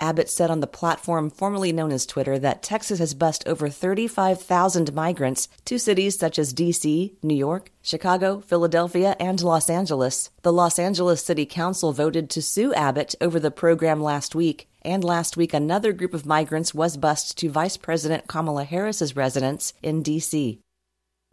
Abbott said on the platform formerly known as Twitter that Texas has bused over 35,000 migrants to cities such as D.C., New York, Chicago, Philadelphia, and Los Angeles. The Los Angeles City Council voted to sue Abbott over the program last week. And last week, another group of migrants was bused to Vice President Kamala Harris's residence in D.C.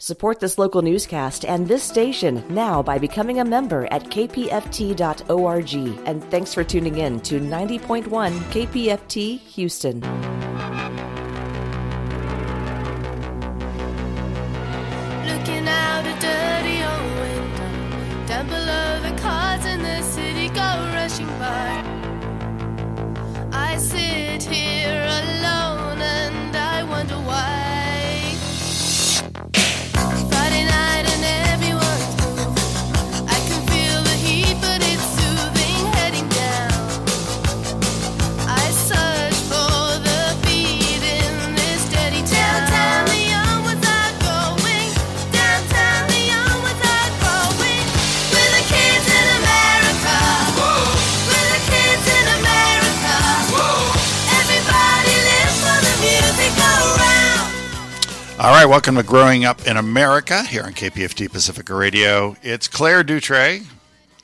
Support this local newscast and this station now by becoming a member at kpft.org. And thanks for tuning in to 90.1 KPFT Houston. Looking out a dirty old window, down below the cars in the city go rushing by. I sit here alone All right, welcome to Growing Up in America here on KPFT Pacifica Radio. It's Claire Dutray,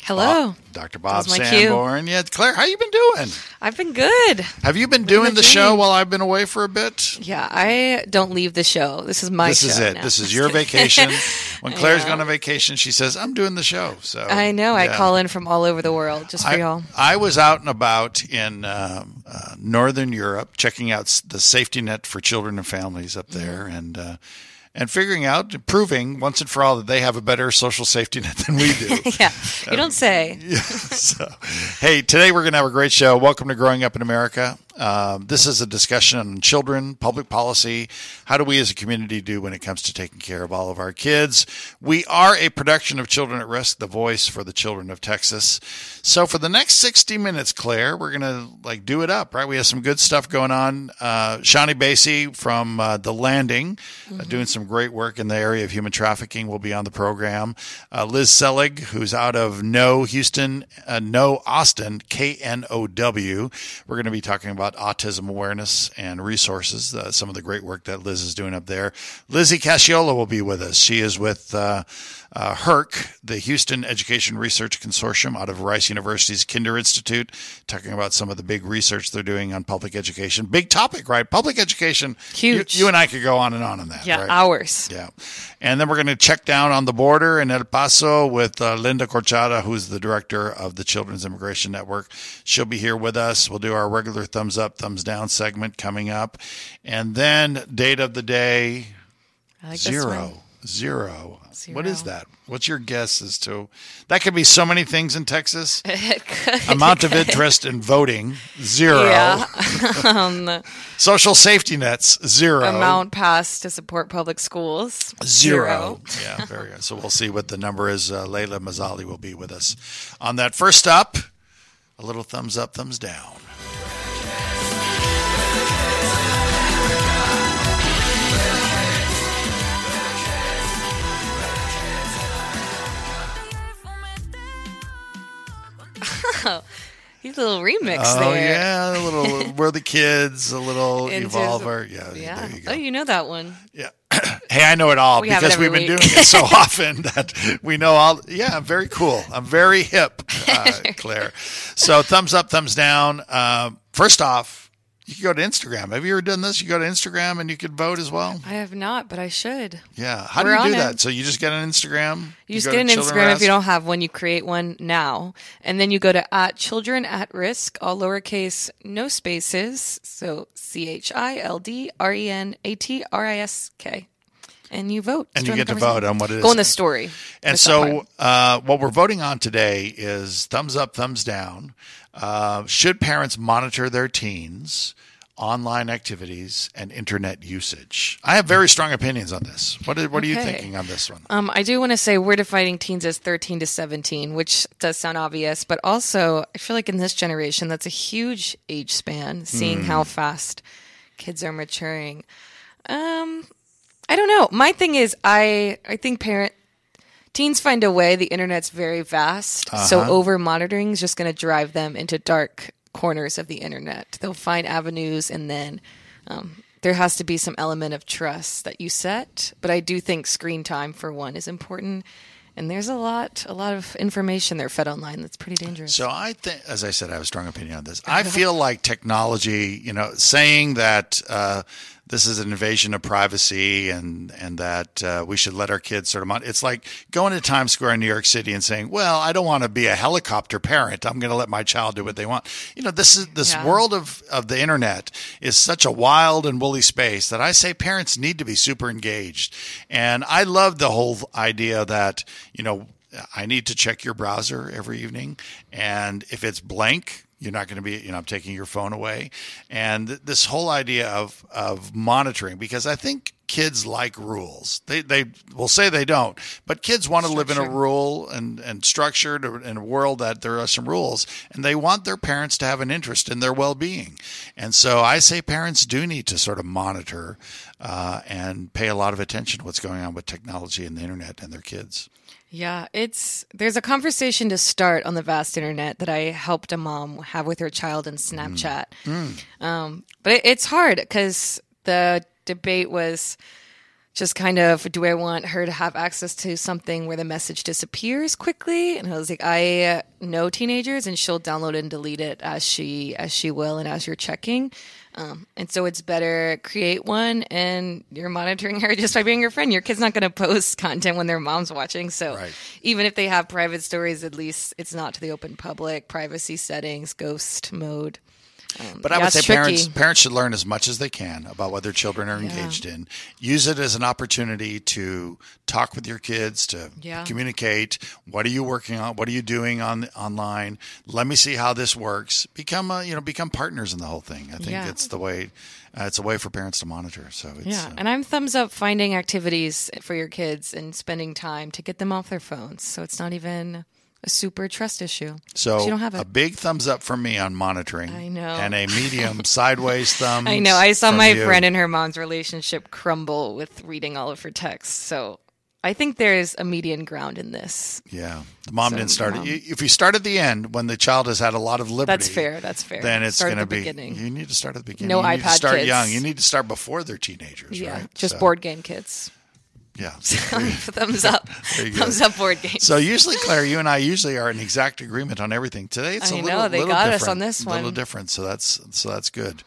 Hello. Dr. Bob That was my cue. Yeah, Claire, how you been doing? I've been good. Have you been doing the the show while I've been away for a bit? Yeah, I don't leave the show. This is my this is it. now. This is your vacation. When Claire's gone on vacation, she says, "I'm doing the show." So I know. I call in from all over the world just for I, y'all. I was out and about in um, uh, Northern Europe, checking out the safety net for children and families up there, and uh, and figuring out, proving once and for all that they have a better social safety net than we do. Yeah, you don't say. Yeah. So, hey, today we're going to have a great show. Welcome to Growing Up in America. Um, this is a discussion on children, public policy. How do we as a community do when it comes to taking care of all of our kids? We are a production of Children at Risk, the voice for the children of Texas. So for the next 60 minutes, Claire, we're going to like do it up, right? We have some good stuff going on. Uh, Shawnee Basie from uh, The Landing, uh, doing some great work in the area of human trafficking, will be on the program. Uh, Liz Selig, who's out of No Houston, uh, KNOW Austin, K N O W. We're going to be talking about autism awareness and resources, uh, some of the great work that Liz is doing up there. Lizzie Cashiola will be with us. She is with uh, uh, HERC, the Houston Education Research Consortium out of Rice University's Kinder Institute, talking about some of the big research they're doing on public education. Big topic, right? Public education. you- Huge. You, and I could go on and on on that. Yeah, right? hours. Yeah. And then we're going to check down on the border in El Paso with uh, Linda Corchado, who's the director of the Children's Immigration Network. She'll be here with us. We'll do our regular thumbs up, thumbs down segment coming up. And then date of the day like this zero. Zero. What Zero. is that? What's your guess as to that could be so many things in Texas? It could. Amount of interest in voting, zero. Yeah. um, Social safety nets, zero. amount passed to support public schools. Zero. Yeah, very good. So we'll see what the number is. Uh, Layla Mazzali will be with us on that. First up, a little thumbs up, thumbs down. He's a little remix Oh there. yeah, a little. We're the kids. A little Into- evolver. Yeah, Yeah. there you go. Oh, you know that one. Yeah. hey, I know it all We have it because we've been week. doing it so often that we know all. Yeah, I'm very cool. I'm very hip, uh, Claire. So thumbs up, thumbs down. Uh, first off, you can go to Instagram. Have you ever done this? You go to Instagram and you can vote as well. I have not, but I should. Yeah. How We're do you do it. that? So you just get an Instagram. You just get an Instagram if you don't have one. You create one now, and then you go to at children at risk, all lowercase, no spaces. So C H I L D R E N A T R I S K, and you vote. And you get to vote on what it is. Go in the story. And so, uh, what we're voting on today is thumbs up, thumbs down. Uh, should parents monitor their teens' online activities and internet usage? I have very strong opinions on this. What are, what are you thinking on this one? Um, I do want to say we're defining teens as 13 to 17, which does sound obvious, but also I feel like in this generation, that's a huge age span, seeing how Hmm. fast kids are maturing. Um, I don't know. My thing is, I I think parent teens find a way. The internet's very vast, so Uh-huh. over monitoring is just going to drive them into dark corners of the internet. They'll find avenues, and then um, there has to be some element of trust that you set. But I do think screen time, for one, is important. And there's a lot, a lot of information they're fed online that's pretty dangerous. So I think, as I said, I have a strong opinion on this. I feel like technology, you know, saying that uh, this is an invasion of privacy and and that uh, we should let our kids sort of. Mon- it's like going to Times Square in New York City and saying, "Well, I don't want to be a helicopter parent. I'm going to let my child do what they want." You know, this is this Yeah. world of of the internet is such a wild and woolly space that I say parents need to be super engaged. And I love the whole idea that you know I need to check your browser every evening, and if it's blank, you're not going to be, you know, I'm taking your phone away, and th- this whole idea of of monitoring because I think kids like rules. They they will say they don't, but kids want to live in a rule and and structured in a world that there are some rules, and they want their parents to have an interest in their well being, and so I say parents do need to sort of monitor uh, and pay a lot of attention to what's going on with technology and the internet and their kids. Yeah, it's there's a conversation to start on the vast internet that I helped a mom have with her child in Snapchat. Um, but it, it's hard because the debate was just kind of do I want her to have access to something where the message disappears quickly? And I was like, I know teenagers, and she'll download and delete it as she as she will, and as you're checking. Um, and so it's better create one, and you're monitoring her just by being your friend. Your kid's not going to post content when their mom's watching, so Right. even if they have private stories, at least it's not to the open public. Privacy settings, ghost mode. Um, But I yeah, would say parents tricky. parents should learn as much as they can about what their children are engaged in. Use it as an opportunity to talk with your kids, to Yeah. communicate. What are you working on? What are you doing on online? Let me see how this works. Become a, you know become partners in the whole thing. I think Yeah. it's the way. Uh, it's a way for parents to monitor. So it's, Yeah, uh, and I'm thumbs up finding activities for your kids and spending time to get them off their phones. So it's not even a super trust issue. so you don't have a big thumbs up from me on monitoring. I know. and a medium sideways thumb. I know. I saw my you. friend and her mom's relationship crumble with reading all of her texts. So I think there's a median ground in this. Yeah, the mom So, didn't start. mom- it. If you start at the end when the child has had a lot of liberty, That's fair. That's fair. Then it's going to be. beginning. You need to start at the beginning. No you need to iPad start kids. young. You need to start before they're teenagers, Yeah, right? just So, board game kids. Yeah. Thumbs up. There you go. Thumbs up board games. So usually, Claire, you and I usually are in exact agreement on everything. Today, it's a I little, know, they little got us on this one. A little different. So that's so that's good.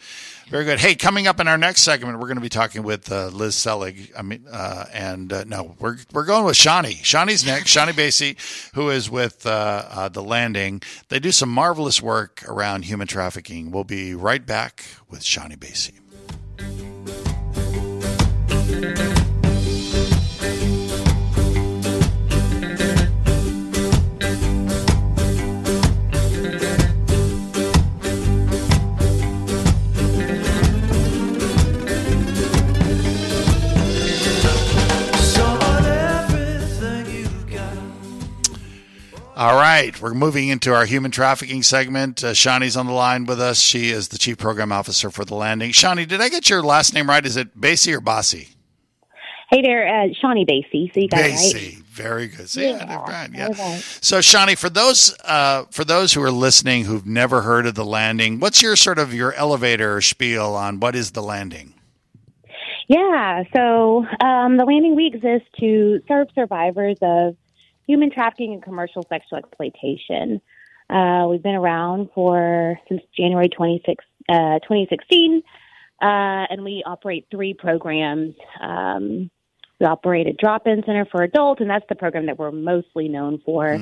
Very good. Hey, coming up in our next segment, we're going to be talking with uh, Liz Selig. I mean, uh, and uh, no, we're we're going with Shawnee. Shawnee's next. Shawnee Basie, who is with uh, uh, the Landing. They do some marvelous work around human trafficking. We'll be right back with Shawnee Basie. All right, we're moving into our human trafficking segment. Uh, Shawnee's on the line with us. She is the chief program officer for the Landing. Shawnee, did I get your last name right? Is it Basie or Bossy? Hey there, uh, Shawnee Basie. So you got it right. Basie. Very good. Did Yeah, right. Yeah. okay. So, Shawnee, for those uh, for those who are listening who've never heard of the Landing, what's your sort of your elevator spiel on what is the Landing? Yeah, so um, the landing we exist to serve survivors of human trafficking and commercial sexual exploitation. Uh, we've been around for since January 26, uh, 2016, uh, and we operate three programs. Um, we operate a drop-in center for adults, and that's the program that we're mostly known for.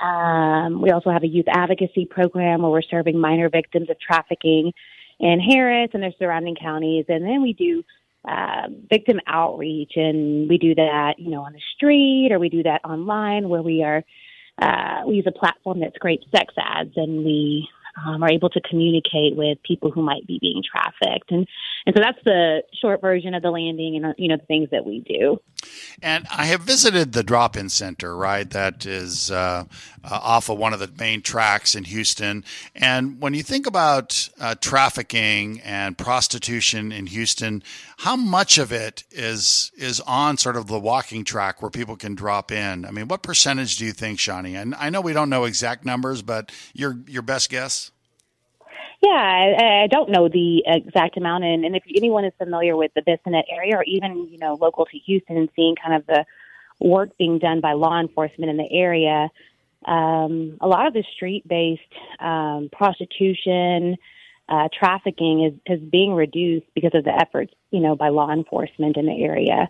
Um, we also have a youth advocacy program where we're serving minor victims of trafficking in Harris and their surrounding counties, and then we do uh, victim outreach, and we do that, you know, on the street or we do that online, where we are uh, we use a platform that scrapes sex ads, and we um, are able to communicate with people who might be being trafficked, and and so that's the short version of the landing, and you know the things that we do. And I have visited the drop-in center, right? That is uh, uh, off of one of the main tracks in Houston. And when you think about uh, trafficking and prostitution in Houston, how much of it is is on sort of the walking track where people can drop in? I mean, what percentage do you think, Shawnee? And I know we don't know exact numbers, but your your best guess. Yeah, I, I don't know the exact amount, and, and if anyone is familiar with the Bissonnet area, or even you know local to Houston, and seeing kind of the work being done by law enforcement in the area, um, a lot of the street-based um, prostitution, uh, trafficking is is being reduced because of the efforts you know by law enforcement in the area.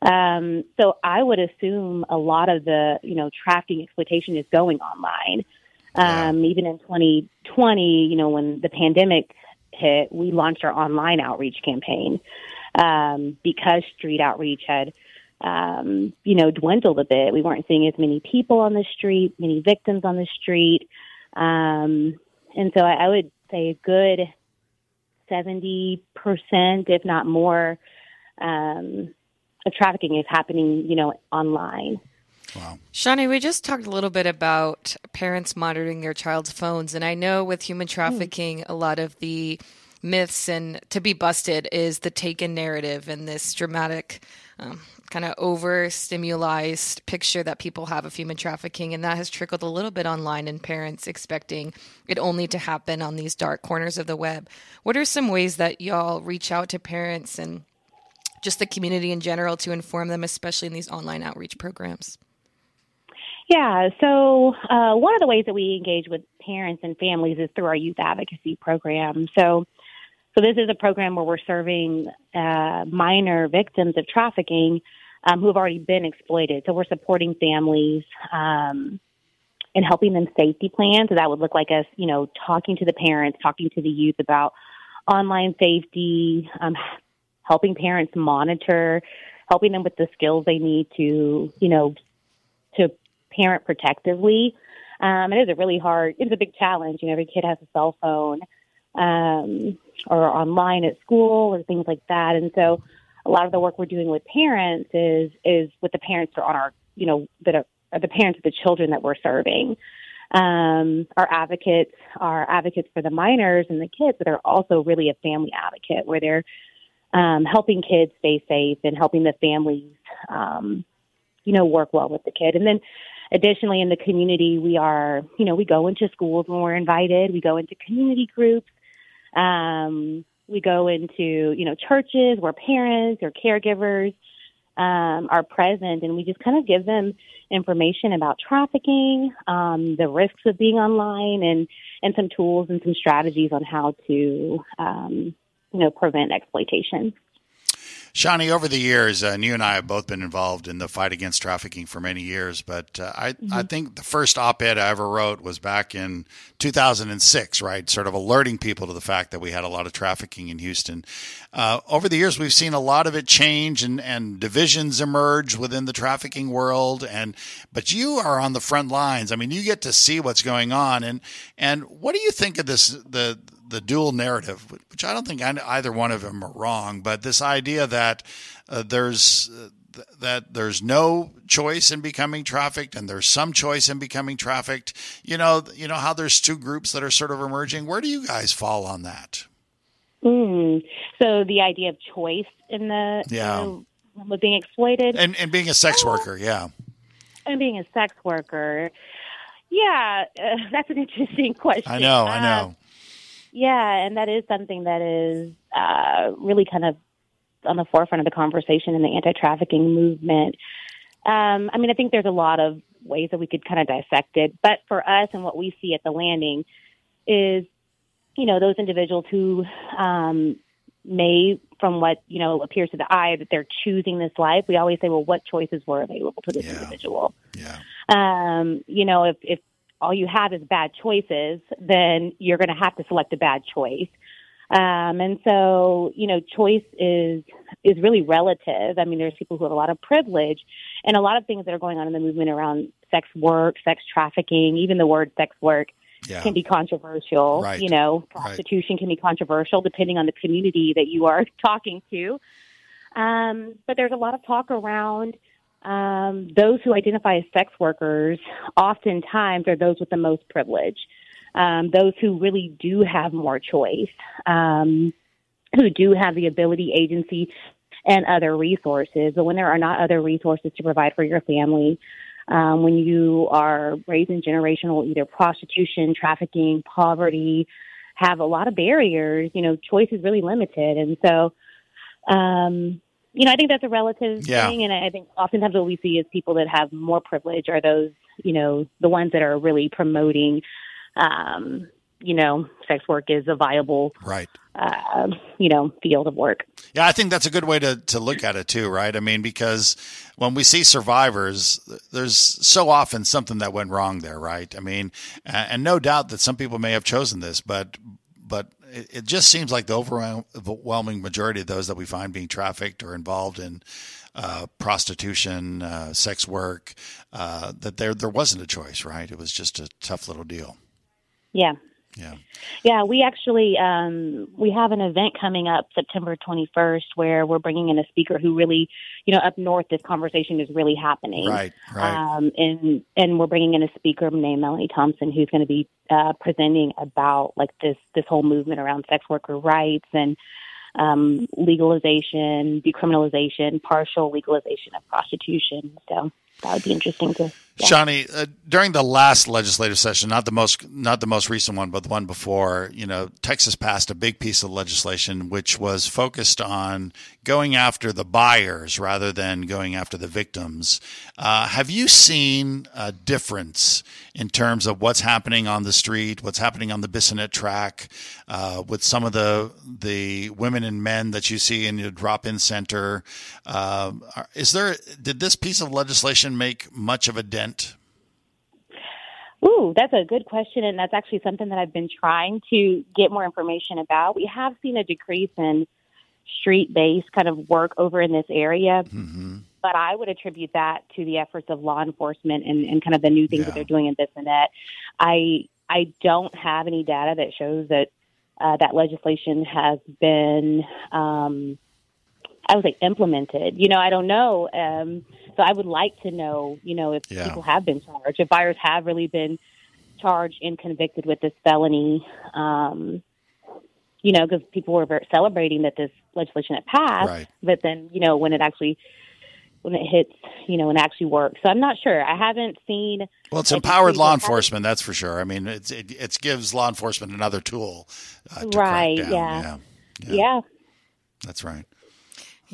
Um, so I would assume a lot of the you know trafficking exploitation is going online. Um, Even in 2020, you know, when the pandemic hit, we launched our online outreach campaign um, because street outreach had, um, you know, dwindled a bit. We weren't seeing as many people on the street, many victims on the street. Um, and so I, I would say a good 70%, if not more, um, of trafficking is happening, you know, online. Wow. Shawnee, we just talked a little bit about parents monitoring their child's phones. And I know with human trafficking, a lot of the myths and to be busted is the taken narrative and this dramatic, um, kind of overstimulized picture that people have of human trafficking. And that has trickled a little bit online and parents expecting it only to happen on these dark corners of the web. What are some ways that y'all reach out to parents and just the community in general to inform them, especially in these online outreach programs? Yeah, so uh, one of the ways that we engage with parents and families is through our youth advocacy program. So, so this is a program where we're serving uh, minor victims of trafficking um, who have already been exploited. So we're supporting families um, and helping them safety plan. So that would look like us, you know, talking to the parents, talking to the youth about online safety, um, helping parents monitor, helping them with the skills they need to, you know, to parent protectively. Um, it is a really hard, it's a big challenge. You know, every kid has a cell phone um, or online at school or things like that. And so a lot of the work we're doing with parents is, is with the parents that are on our, you know, that are, are the parents of the children that we're serving. Um, our advocates are advocates for the minors and the kids, but they're also really a family advocate where they're um, helping kids stay safe and helping the families, um, you know, work well with the kid. And then additionally, in the community, we are, you know, we go into schools when we're invited. We go into community groups. Um, we go into, you know, churches where parents or caregivers um, are present, and we just kind of give them information about trafficking, um, the risks of being online, and and some tools and some strategies on how to, um, you know, prevent exploitation. Shawnee, over the years, uh, and you and I have both been involved in the fight against trafficking for many years. But uh, I, I think the first op-ed I ever wrote was back in 2006, right? Sort of alerting people to the fact that we had a lot of trafficking in Houston. Uh, over the years, we've seen a lot of it change and, and divisions emerge within the trafficking world. And but you are on the front lines. I mean, you get to see what's going on. And and what do you think of this? The the dual narrative, which I don't think either one of them are wrong, but this idea that uh, there's uh, th- that there's no choice in becoming trafficked and there's some choice in becoming trafficked. You know, you know how there's two groups that are sort of emerging. Where do you guys fall on that? Mm. So the idea of choice in the Yeah. you know, with being exploited And and being a sex worker, yeah. and being a sex worker. Yeah, uh, that's an interesting question. I know, I Um, know. Yeah, and that is something that is uh, really kind of on the forefront of the conversation in the anti-trafficking movement. Um, I mean, I think there's a lot of ways that we could kind of dissect it, but for us and what we see at the landing is, you know, those individuals who um, may, from what you know appears to the eye, that they're choosing this life. We always say, well, what choices were available to this Yeah. individual? Yeah. um, you know, if, if all you have is bad choices, then you're going to have to select a bad choice. Um, and so, you know, choice is is really relative. I mean, there's people who have a lot of privilege, and a lot of things that are going on in the movement around sex work, sex trafficking, even the word sex work Yeah. can be controversial. Right. You know, Right. prostitution can be controversial depending on the community that you are talking to. Um, but there's a lot of talk around um, those who identify as sex workers. Oftentimes, are those with the most privilege, um, those who really do have more choice, um, who do have the ability, agency, and other resources. But when there are not other resources to provide for your family, um, when you are raised in generational either prostitution, trafficking, poverty, have a lot of barriers. You know, choice is really limited, and so, um, you know, I think that's a relative Yeah. thing. And I think oftentimes what we see is people that have more privilege are those, you know, the ones that are really promoting, um, you know, sex work is a viable, Right. uh, you know, field of work. Yeah, I think that's a good way to, to look at it too, right? I mean, because when we see survivors, there's so often something that went wrong there, right? I mean, and no doubt that some people may have chosen this, but but it, it just seems like the overwhelming majority of those that we find being trafficked or involved in uh, prostitution, uh, sex work, uh, that there there wasn't a choice, right? It was just a tough little deal. Yeah. Yeah. Yeah, we actually um, we have an event coming up September 21st where we're bringing in a speaker who really, you know, up north this conversation is really happening. Right. Right. Um, and and we're bringing in a speaker named Melanie Thompson who's going to be uh, presenting about like this this whole movement around sex worker rights and um, legalization, decriminalization, partial legalization of prostitution. So that would be interesting to. Yeah. Shawnee, uh, during the last legislative session, not the most not the most recent one, but the one before, you know, Texas passed a big piece of legislation which was focused on going after the buyers rather than going after the victims. Uh, have you seen a difference in terms of what's happening on the street, what's happening on the Bissonnet track, uh, with some of the the women and men that you see in your drop-in center? Uh, is there did this piece of legislation make much of a dent? Ooh, that's a good question, and that's actually something that I've been trying to get more information about. We have seen a decrease in street-based kind of work over in this area, Mm-hmm. but I would attribute that to the efforts of law enforcement and, and kind of the new things Yeah. that they're doing in this and that. I I don't have any data that shows that uh, that legislation has been. Um, I would say implemented. You know, I don't know. Um, so I would like to know, you know, if Yeah. people have been charged, if buyers have really been charged and convicted with this felony. Um, you know, because people were celebrating that this legislation had passed, Right. but then you know when it actually when it hits, you know, when it actually works. So I'm not sure. I haven't seen. Well, it's empowered law enforcement, that's for sure. I mean, it's, it it gives law enforcement another tool uh, to Right, down. yeah. yeah, Yeah. that's right.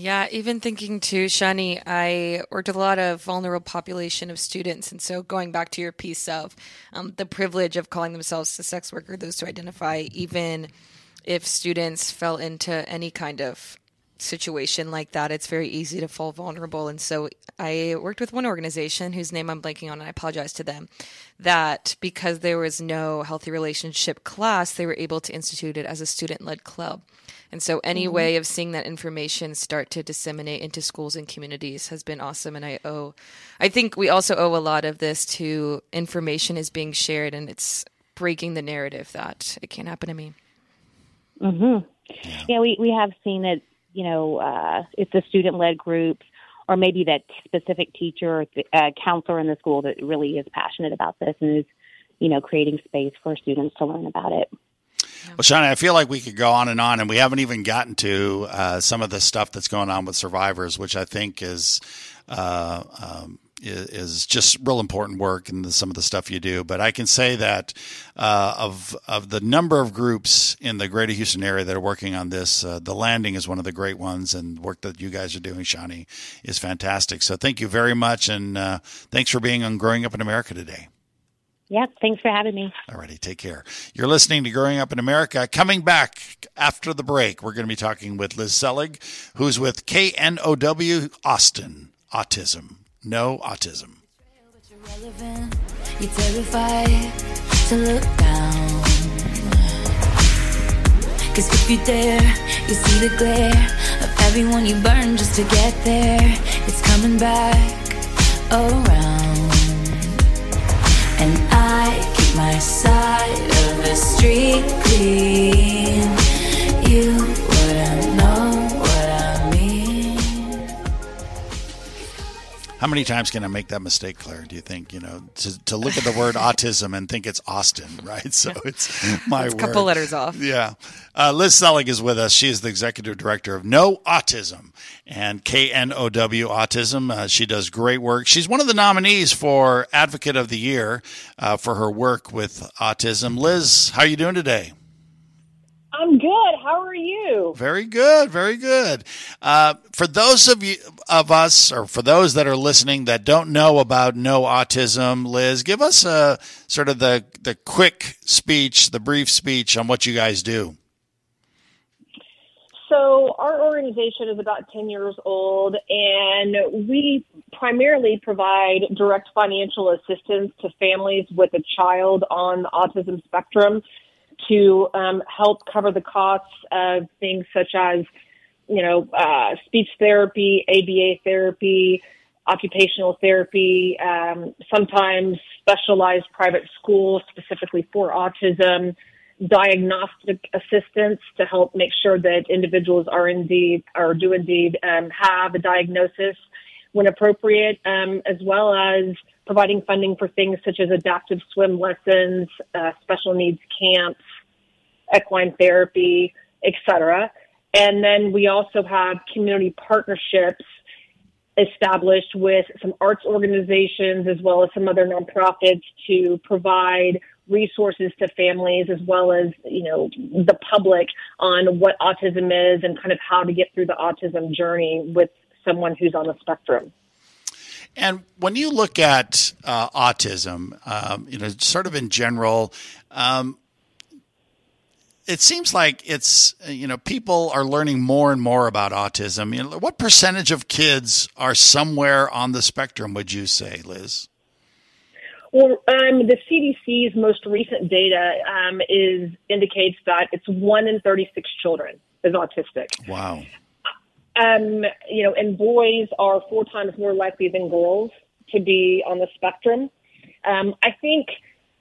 Yeah, even thinking too, Shani, I worked with a lot of vulnerable population of students. And so going back to your piece of um, the privilege of calling themselves a sex worker, those to identify, even if students fell into any kind of situation like that, it's very easy to fall vulnerable. And so I worked with one organization whose name I'm blanking on, and I apologize to them, that because there was no healthy relationship class, they were able to institute it as a student led club. And so, any way of seeing that information start to disseminate into schools and communities has been awesome. And I owe, I think we also owe a lot of this to information is being shared and it's breaking the narrative that it can't happen to me. Mm-hmm. Yeah, we, we have seen that, you know, uh, it's the student led groups or maybe that specific teacher or th- uh, counselor in the school that really is passionate about this and is, you know, creating space for students to learn about it. Well, Shawnee, I feel like we could go on and on, and we haven't even gotten to uh, some of the stuff that's going on with survivors, which I think is uh, um, is just real important work and the, some of the stuff you do. But I can say that uh, of of the number of groups in the Greater Houston area that are working on this, uh, the Landing is one of the great ones, and work that you guys are doing, Shawnee, is fantastic. So thank you very much, and uh, thanks for being on Growing Up in America today. Yeah, thanks for having me. All righty, take care. You're listening to Growing Up in America. Coming back after the break, we're going to be talking with Liz Selig, who's with KNOW Austin Autism. KNOW Autism. You're terrified to look down. Cause if you dare, you see the glare of everyone you burn just to get there. It's coming back around. And I keep my side of the street clean. You wouldn't know How many times can I make that mistake, Claire? Do you think you know to, to look at the word autism and think it's Austin, right? So it's my It's couple letters off. Yeah. Uh, Liz Selig is with us. She is the executive director of KNOW Autism and KNOW Autism. Uh, she does great work. She's one of the nominees for Advocate of the Year uh, for her work with autism. Liz, how are you doing today? I'm good. How are you? Very good, very good. Uh, for those of you of us, or for those that are listening that don't know about KNOW Autism, Liz, give us a sort of the the quick speech, the brief speech on what you guys do. So, our organization is about 10 years old, and we primarily provide direct financial assistance to families with a child on the autism spectrum to um, help cover the costs of things such as, you know, uh, speech therapy, ABA therapy, occupational therapy, um, sometimes specialized private schools specifically for autism diagnostic assistance to help make sure that individuals are indeed or do indeed um, have a diagnosis when appropriate, um, as well as providing funding for things such as adaptive swim lessons, uh, special needs camps, equine therapy, etc. And then we also have community partnerships established with some arts organizations as well as some other nonprofits to provide resources to families as well as you know the public on what autism is and kind of how to get through the autism journey with someone who's on the spectrum And when you look at uh, autism, um, you know, sort of in general, um, it seems like it's uh, you know people are learning more and more about autism. You know, what percentage of kids are somewhere on the spectrum? Would you say, Liz? Well, um, the CDC's most recent data um, is indicates that it's one in 36 children is autistic. Wow. Um, you know, and boys are four times more likely than girls to be on the spectrum. Um, I think,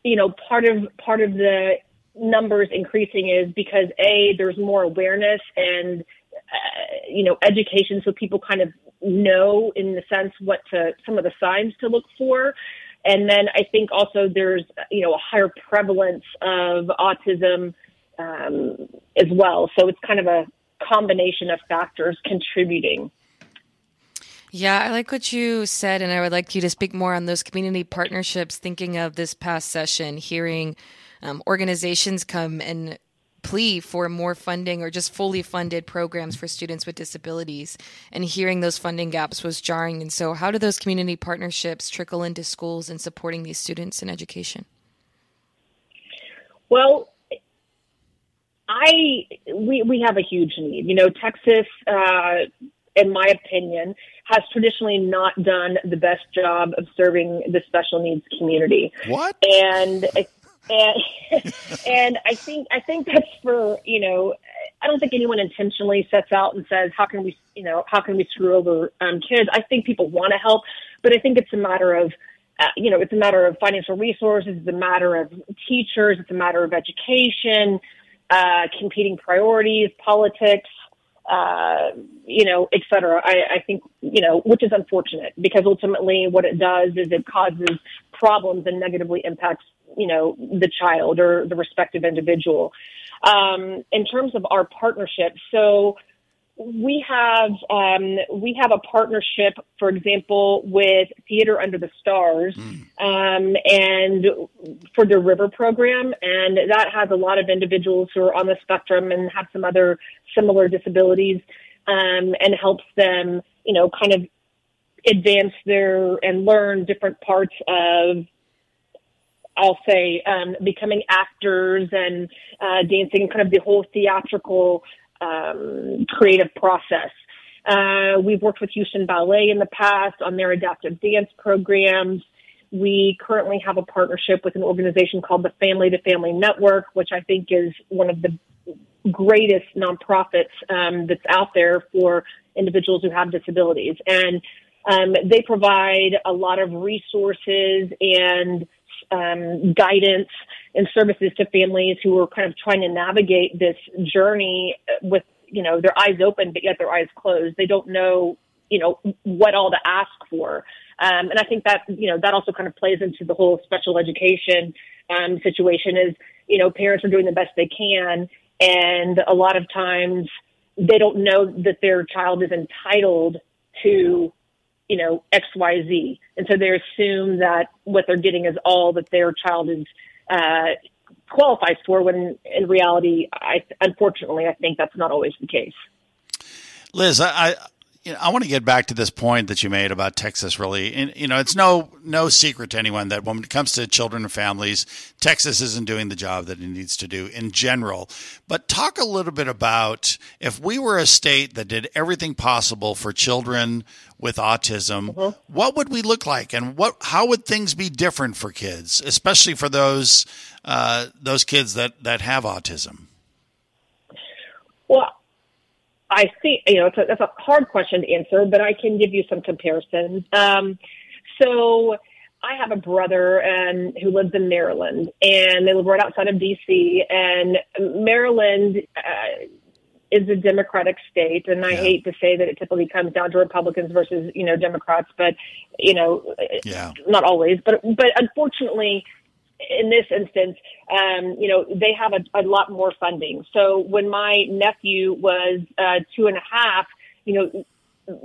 you know, part of part of the numbers increasing is because a there's more awareness and uh, you know education, so people kind of know in the sense what to some of the signs to look for. And then I think also there's you know a higher prevalence of autism um, as well. So it's kind of a combination of factors contributing. Yeah, I like what you said, and I would like you to speak more on those community partnerships. Thinking of this past session, hearing um, organizations come and plea for more funding or just fully funded programs for students with disabilities, and hearing those funding gaps was jarring. And so, how do those community partnerships trickle into schools and supporting these students in education? Well, I we we have a huge need. You know, Texas, uh, in my opinion, has traditionally not done the best job of serving the special needs community. What? And and and I think I think that's for you know I don't think anyone intentionally sets out and says how can we you know how can we screw over um, kids. I think people want to help, but I think it's a matter of uh, you know, it's a matter of financial resources, it's a matter of teachers, it's a matter of education, uh, competing priorities, politics, uh, you know, et cetera. I, I think, you know, which is unfortunate because ultimately what it does is it causes problems and negatively impacts, you know, the child or the respective individual. Um, in terms of our partnership, so we have um, we have a partnership, for example, with Theater Under the Stars, um, and for the River program, and that has a lot of individuals who are on the spectrum and have some other similar disabilities, um, and helps them, you know, kind of advance their and learn different parts of I'll say, um, becoming actors and uh, dancing, kind of the whole theatrical um, creative process. Uh, we've worked with Houston Ballet in the past on their adaptive dance programs. We currently have a partnership with an organization called the Family to Family Network, which I think is one of the greatest nonprofits um, that's out there for individuals who have disabilities. And um, they provide a lot of resources and um, guidance and services to families who are kind of trying to navigate this journey with, you know, their eyes open, but yet their eyes closed. They don't know, you know, what all to ask for. Um, and I think that, you know, that also kind of plays into the whole special education um, situation is, you know, parents are doing the best they can. And a lot of times they don't know that their child is entitled to you know, XYZ. And so they assume that what they're getting is all that their child is, uh, qualifies for. When in reality, I unfortunately I think that's not always the case. Liz, I, you know, I want to get back to this point that you made about Texas. Really, and you know, it's no no secret to anyone that when it comes to children and families, Texas isn't doing the job that it needs to do in general. But talk a little bit about if we were a state that did everything possible for children with autism, what would we look like, and what how would things be different for kids, especially for those uh, those kids that that have autism? Well, I see. You know, it's a, that's a hard question to answer, but I can give you some comparisons. Um, so, I have a brother and who lives in Maryland, and they live right outside of DC. And Maryland uh, is a Democratic state, and I Yeah. hate to say that it typically comes down to Republicans versus you know Democrats, but you know, Yeah. not always, but but unfortunately, in this instance, um, you know, they have a, a lot more funding. So when my nephew was uh, two and a half, you know,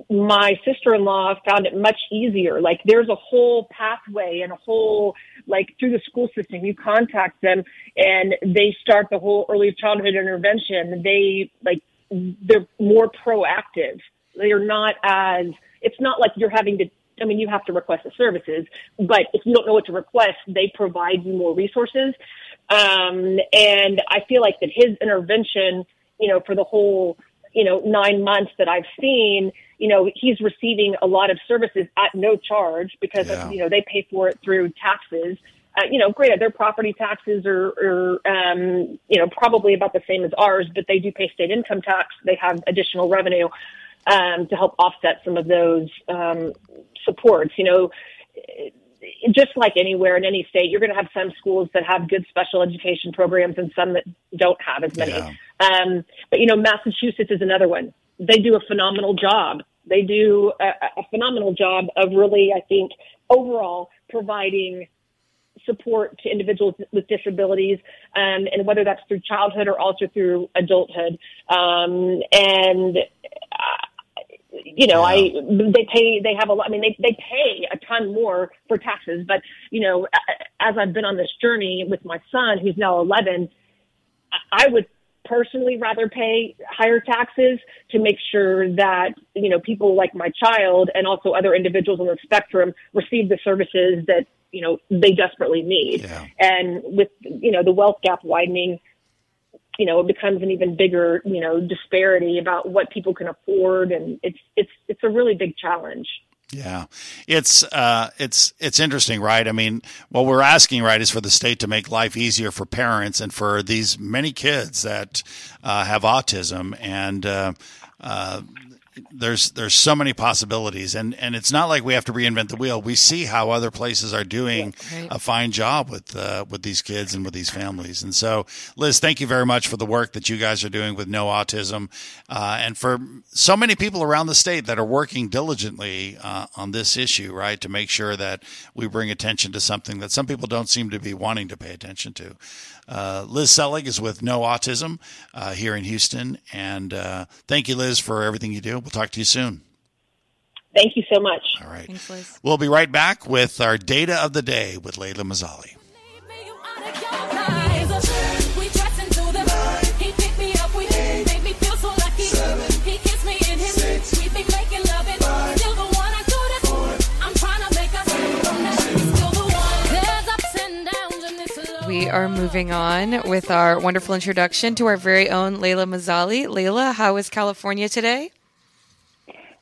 my sister-in-law found it much easier. Like there's a whole pathway and a whole like through the school system. You contact them and they start the whole early childhood intervention. They like they're more proactive. They're not as it's not like you're having to I mean, you have to request the services, but if you don't know what to request, they provide you more resources. Um, and I feel like that his intervention, you know, for the whole, you know, nine months that I've seen, you know, he's receiving a lot of services at no charge because, Yeah. you know, they pay for it through taxes. Uh, you know, granted, their property taxes are, are um, you know, probably about the same as ours, but they do pay state income tax. They have additional revenue um, to help offset some of those um, supports. You know, just like anywhere in any state, you're going to have some schools that have good special education programs and some that don't have as many. Yeah. Um, but you know, Massachusetts is another one. They do a phenomenal job. They do a, a phenomenal job of really, I think, overall providing support to individuals with disabilities, um, and whether that's through childhood or also through adulthood. Um, and you know, I they pay they have a lot. I mean, they they pay a ton more for taxes. But you know, as I've been on this journey with my son, who's now 11, I I would personally rather pay higher taxes to make sure that you know people like my child and also other individuals on the spectrum receive the services that you know they desperately need. Yeah. And with you know the wealth gap widening, you know it becomes an even bigger you know disparity about what people can afford, and it's it's it's a really big challenge. Yeah, it's uh, it's it's interesting, right? I mean, what we're asking, right, is for the state to make life easier for parents and for these many kids that uh, have autism, and uh, uh, there's there's so many possibilities, and and it's not like we have to reinvent the wheel. We see how other places are doing Right. a fine job with uh, with these kids and with these families. And so, Liz, thank you very much for the work that you guys are doing with KNOW Autism, uh, and for so many people around the state that are working diligently uh, on this issue, right, to make sure that we bring attention to something that some people don't seem to be wanting to pay attention to. Uh, Liz Selig is with KNOW Autism uh, here in Houston, and uh, thank you, Liz, for everything you do. We'll talk to you soon. Thank you so much. All right. Thanks, Liz. We'll be right back with our data of the day with Layla Mazzali. We are moving on with our wonderful introduction to our very own Layla Mazzali. Layla, how is California today?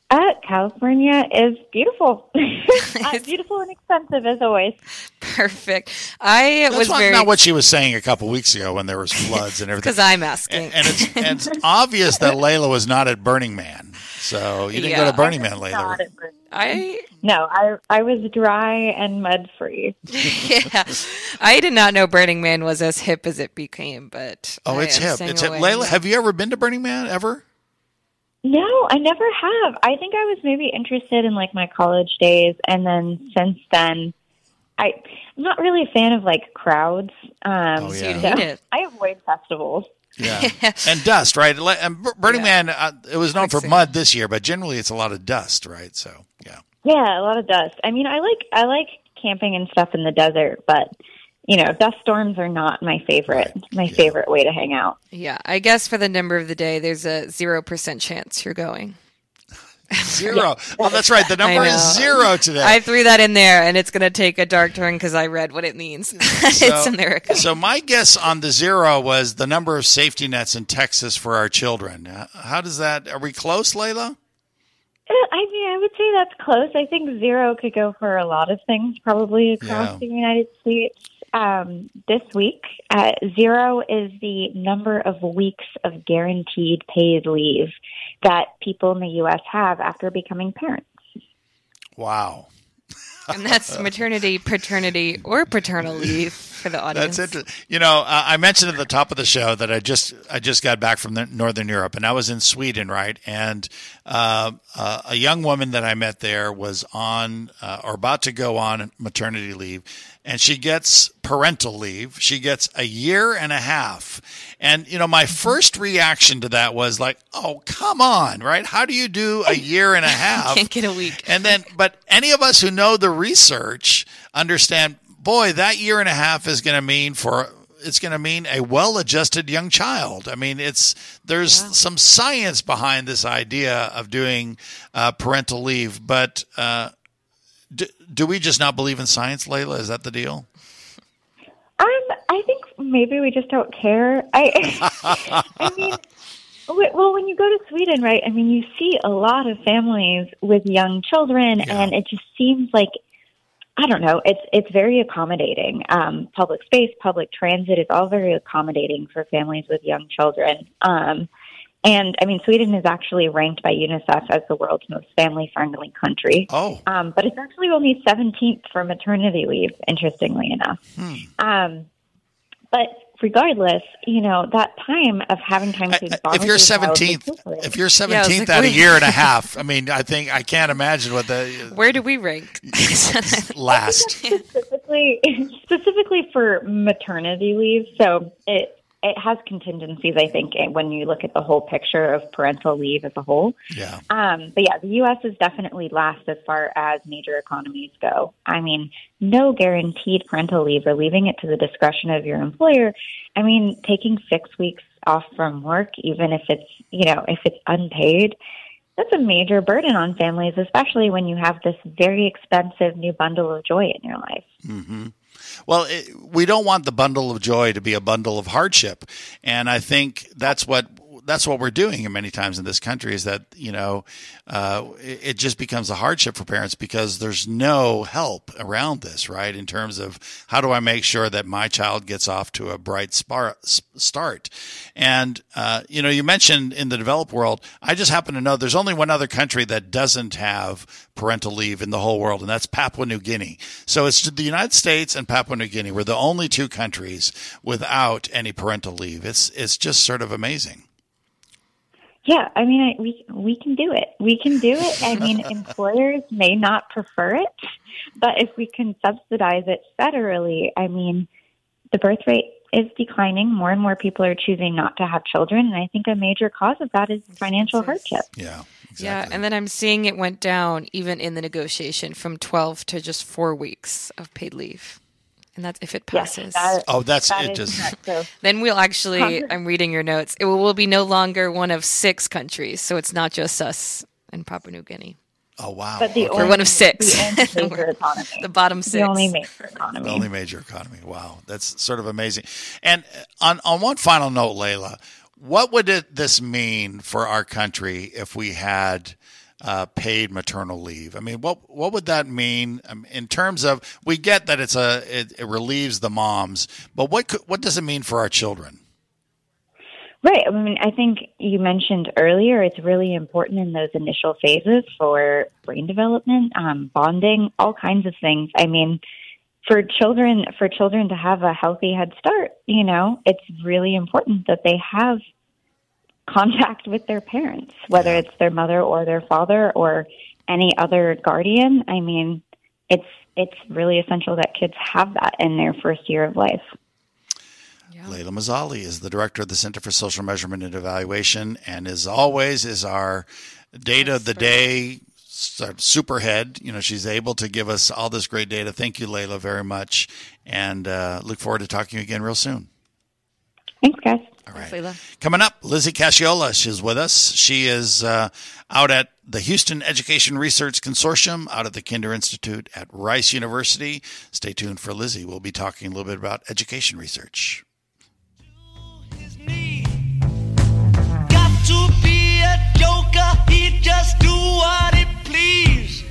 Uh, California is beautiful. uh, beautiful and expensive as always. Perfect. I That's was not, very not what she was saying a couple weeks ago when there was floods and everything. because I'm asking. and, and it's and it's obvious that Layla was not at Burning Man. So you didn't go to Burning Man, Layla. Not at Burning- I No, I I was dry and mud free. yeah, I did not know Burning Man was as hip as it became, but Oh, I it's hip. It's hip. Layla, have you ever been to Burning Man ever? No, I never have. I think I was maybe interested in like my college days, and then since then, I I'm not really a fan of like crowds. Um, Oh, So yeah. you so hate it. I avoid festivals. Yeah. and dust, right? And Burning Yeah. Man, uh, it was known for mud this year, but generally it's a lot of dust, right? So, yeah. Yeah, a lot of dust. I mean, I like I like camping and stuff in the desert, but you know, dust storms are not my favorite my favorite way to hang out. Yeah, I guess for the number of the day, there's a 0% chance you're going. Zero. Oh, that's right. The number is zero today. I threw that in there, and it's going to take a dark turn because I read what it means. it's America. So my guess on the zero was the number of safety nets in Texas for our children. Uh, How does that? Are we close, Layla? Uh, I mean, I would say that's close. I think zero could go for a lot of things, probably across Yeah. the United States. Um, this week, uh, zero is the number of weeks of guaranteed paid leave that people in the U.S. have after becoming parents. Wow. and that's maternity, paternity, or paternal leave for the audience. That's interesting. You know, uh, I mentioned at the top of the show that I just I just got back from the Northern Europe, and I was in Sweden, right? And uh, uh, a young woman that I met there was on uh, or about to go on maternity leave, and she gets parental leave. She gets a year and a half, and you know, my first reaction to that was like, "Oh, come on, right? How do you do a year and a half? Can't get a week. And then, but any of us who know the research understand, boy, that year and a half is going to mean for it's going to mean a well-adjusted young child. I mean, it's there's some science behind this idea of doing uh, parental leave, but uh, do, we just not believe in science, Layla? Is that the deal? Um, I think maybe we just don't care. I, I mean, w- well, when you go to Sweden, right? I mean, you see a lot of families with young children, Yeah. and it just seems like I don't know. It's it's very accommodating. Um, public space, public transit is all very accommodating for families with young children. Um, and I mean, Sweden is actually ranked by UNICEF as the world's most family friendly country. Oh, Um, but it's actually only 17th for maternity leave, interestingly enough. Hmm. Um, but regardless, you know, that time of having time to I- bond if with you're your child is seventeenth, if you're Yeah, seventeenth like, at a year and a half, I mean, I think I can't imagine what the Where do we rank? last. specifically specifically for maternity leave. So it it has contingencies, I think, when you look at the whole picture of parental leave as a whole. Yeah. Um, but yeah, the U.S. is definitely last as far as major economies go. I mean, no guaranteed parental leave or leaving it to the discretion of your employer. I mean, taking six weeks off from work, even if it's, you know, if it's unpaid, that's a major burden on families, especially when you have this very expensive new bundle of joy in your life. Well, it, we don't want the bundle of joy to be a bundle of hardship, and I think that's what that's what we're doing many times in this country is that you know uh, it, it just becomes a hardship for parents because there's no help around this, right? In terms of how do I make sure that my child gets off to a bright spar- start, and uh, you know you mentioned in the developed world, I just happen to know there's only one other country that doesn't have parental leave in the whole world, and that's Papua New Guinea. So it's the United States and Papua New Guinea. We're the only two countries without any parental leave. It's it's just sort of amazing. Yeah, I mean, I, we we can do it. We can do it. I mean, employers may not prefer it, but if we can subsidize it federally, I mean, the birth rate is declining. More and more people are choosing not to have children, and I think a major cause of that is financial hardship. Yeah, exactly. Yeah, and then I'm seeing it went down even in the negotiation from 12 to just four weeks of paid leave. And that's if it Yes, passes. that- oh, that's that it. is Just. So then we'll actually, I'm reading your notes, it will, will be no longer one of six countries. So it's not just us and Papua New Guinea. oh wow, But the Okay. We're one of six. the major economy. The bottom six. The only major economy. The only major economy. Wow, that's sort of amazing. And uh, on on one final note, Layla, what would it, this mean for our country if we had uh, paid maternal leave? I mean, what what would that mean in terms of? We get that it's a it, it relieves the moms, but what could, what does it mean for our children? Right. I mean, I think you mentioned earlier it's really important in those initial phases for brain development, um, bonding, all kinds of things. I mean, for children, for children to have a healthy head start, you know, it's really important that they have contact with their parents, whether it's their mother or their father or any other guardian. I mean, it's it's really essential that kids have that in their first year of life. Layla Mazzali is the director of the Center for Social Measurement and Evaluation, and as always, is our data of the day sort superhead. You know, she's able to give us all this great data. Thank you, Layla, very much, and uh, look forward to talking to you again real soon. Thanks, guys. All right. Layla. Coming up, Lizzie Cashiola is with us. She is uh, out at the Houston Education Research Consortium out at the Kinder Institute at Rice University. Stay tuned for Lizzie. We'll be talking a little bit about education research. Got to be a joker, he just do what he please.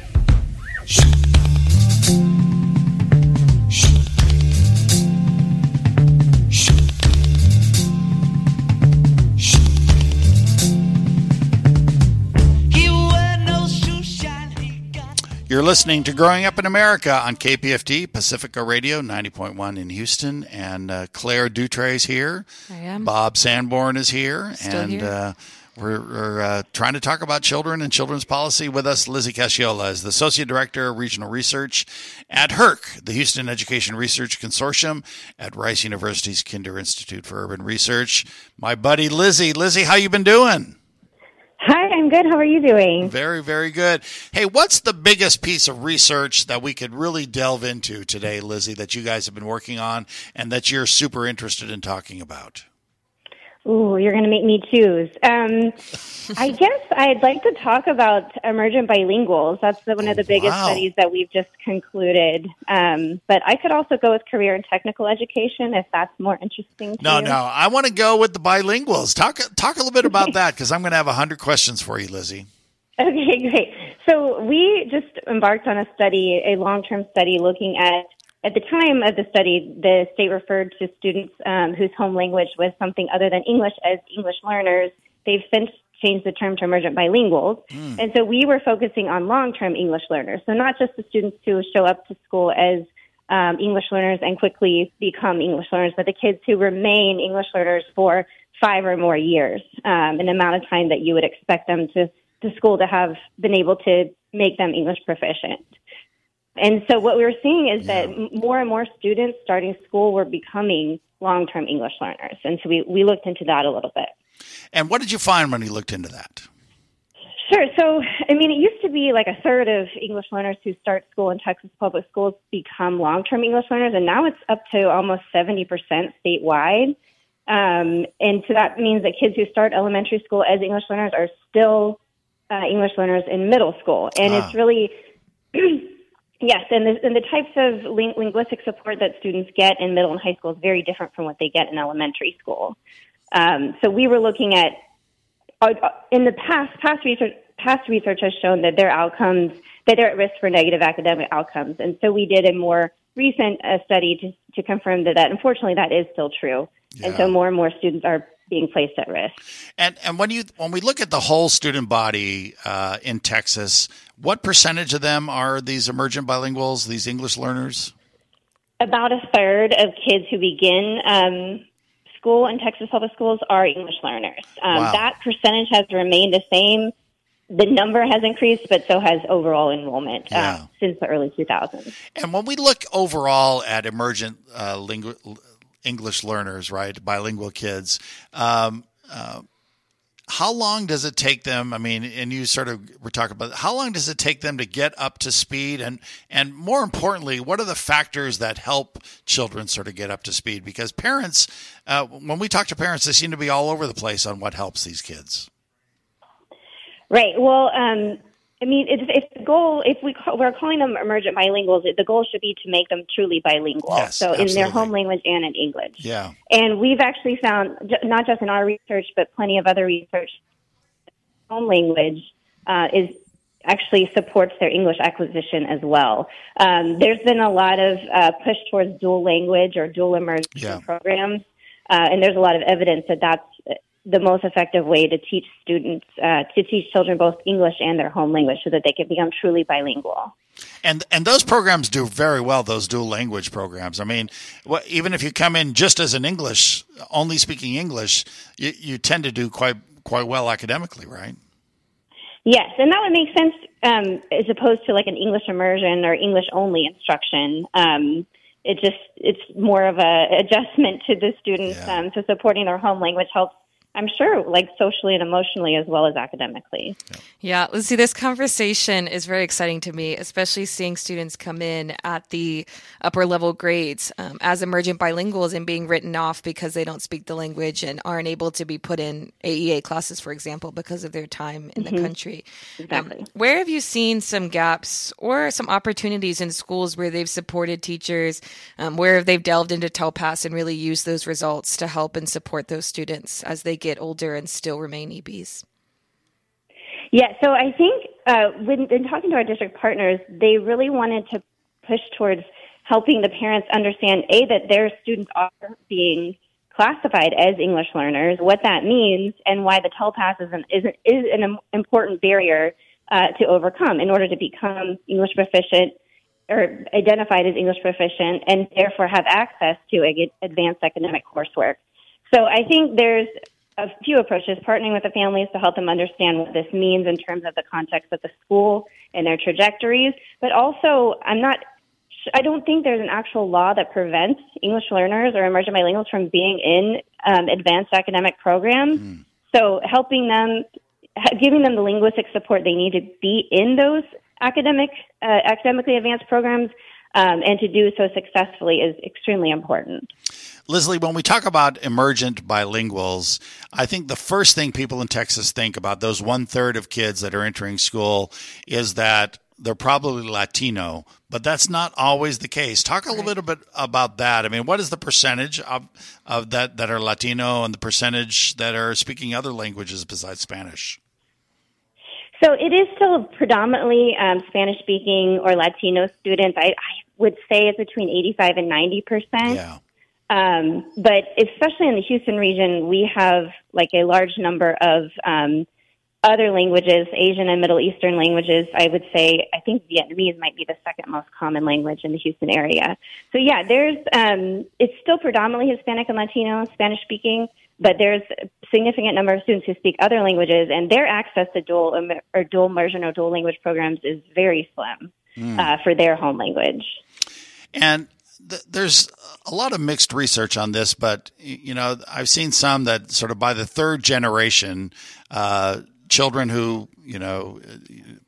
You're listening to Growing Up in America on KPFT, Pacifica Radio 90.1 in Houston. And uh, Claire Dutre is here. I am. Bob Sanborn is here. Still and here. Uh, we're, we're uh, trying to talk about children and children's policy with us. Lizzie Cashiola is the Associate Director of Regional Research at HERC, the Houston Education Research Consortium at Rice University's Kinder Institute for Urban Research. My buddy Lizzie. Lizzie, how you been doing? Hi, I'm good. How are you doing? Very, very good. Hey, what's the biggest piece of research that we could really delve into today, Lizzie, that you guys have been working on and that you're super interested in talking about? Ooh, you're going to make me choose. Um, I guess I'd like to talk about emergent bilinguals. That's the, one of the biggest wow. studies that we've just concluded. Um, but I could also go with career and technical education if that's more interesting. To No, you. no, I want to go with the bilinguals. Talk, talk a little bit about that because I'm going to have a hundred questions for you, Lizzie. Okay, great. So we just embarked on a study, a long-term study looking at, at the time of the study, the state referred to students um, whose home language was something other than English as English learners. They've since changed the term to emergent bilinguals. And so we were focusing on long-term English learners. So not just the students who show up to school as um, English learners and quickly become English learners, but the kids who remain English learners for five or more years, um, an amount of time that you would expect them to, to school to have been able to make them English proficient. And so what we were seeing is that more and more students starting school were becoming long-term English learners. And so we, we looked into that a little bit. And what did you find when you looked into that? Sure. So, I mean, it used to be like a third of English learners who start school in Texas public schools become long term English learners, and now it's up to almost 70% statewide. Um, and so that means that kids who start elementary school as English learners are still uh, English learners in middle school. And Ah. it's really, yes, and the, and the types of ling- linguistic support that students get in middle and high school is very different from what they get in elementary school. Um, so we were looking at uh, in the past, past research, past research has shown that their outcomes, that they're at risk for negative academic outcomes. And so we did a more recent uh, study to, to confirm that, that unfortunately that is still true. And so more and more students are being placed at risk. And and when you when we look at the whole student body uh, in Texas, what percentage of them are these emergent bilinguals, these English learners? About a third of kids who begin um, school in Texas public schools are English learners. Um, Wow. That percentage has remained the same. The number has increased, but so has overall enrollment Yeah. uh, since the early 2000s. And when we look overall at emergent uh, lingu- English learners, right, bilingual kids, um, uh, how long does it take them? I mean, and you sort of were talking about how long does it take them to get up to speed, and and more importantly, what are the factors that help children sort of get up to speed? Because parents, uh, when we talk to parents, they seem to be all over the place on what helps these kids. Right. Well, um, I mean, if, if the goal, if we call, we're calling them emergent bilinguals, the goal should be to make them truly bilingual. Yes, so in their home language and in English. Yeah. And we've actually found, not just in our research, but plenty of other research, home language uh, is actually supports their English acquisition as well. Um, there's been a lot of uh, push towards dual language or dual immersion Yeah. programs, uh, and there's a lot of evidence that that's the most effective way to teach students, uh, to teach children both English and their home language so that they can become truly bilingual. And and those programs do very well. Those dual language programs. I mean, what, even if you come in just as an English only speaking English, you, you tend to do quite quite well academically, right? Yes, and that would make sense um, as opposed to like an English immersion or English only instruction. Um, it just it's more of a adjustment to the students. Yeah. Um, so supporting their home language helps I'm sure, like socially and emotionally as well as academically. Yeah, let's see. This conversation is very exciting to me, especially seeing students come in at the upper level grades um, as emergent bilinguals and being written off because they don't speak the language and aren't able to be put in AEA classes, for example, because of their time in the country. Um, where have you seen some gaps or some opportunities in schools where they've supported teachers, um, where they've delved into TELPAS and really used those results to help and support those students as they get older and still remain EBs? Yeah, so I think uh, when in talking to our district partners, they really wanted to push towards helping the parents understand a that their students are being classified as English learners, what that means, and why the TELPAS is an is, an- is an important barrier uh, to overcome in order to become English proficient or identified as English proficient, and therefore have access to advanced academic coursework. So I think there's a few approaches, partnering with the families to help them understand what this means in terms of the context of the school and their trajectories. But also, I'm not, I don't think there's an actual law that prevents English learners or emergent bilinguals from being in um, advanced academic programs. So helping them, giving them the linguistic support they need to be in those academic, uh, academically advanced programs. Um, and to do so successfully is extremely important. Leslie, when we talk about emergent bilinguals, I think the first thing people in Texas think about those one third of kids that are entering school is that they're probably Latino, but that's not always the case. Talk a little bit about that. I mean, what is the percentage of, of that that are Latino and the percentage that are speaking other languages besides Spanish? So it is still predominantly um, Spanish speaking or Latino students. I, I would say it's between 85 and 90 percent. Yeah. Um, but especially in the Houston region, we have like a large number of um, other languages, Asian and Middle Eastern languages. I would say I think Vietnamese might be the second most common language in the Houston area. So yeah, there's um, it's still predominantly Hispanic and Latino, Spanish speaking, but there's a significant number of students who speak other languages, and their access to dual or dual immersion or dual language programs is very slim uh, for their home language. And th- there's a lot of mixed research on this, but you know, I've seen some that sort of by the third generation, uh, children who, you know,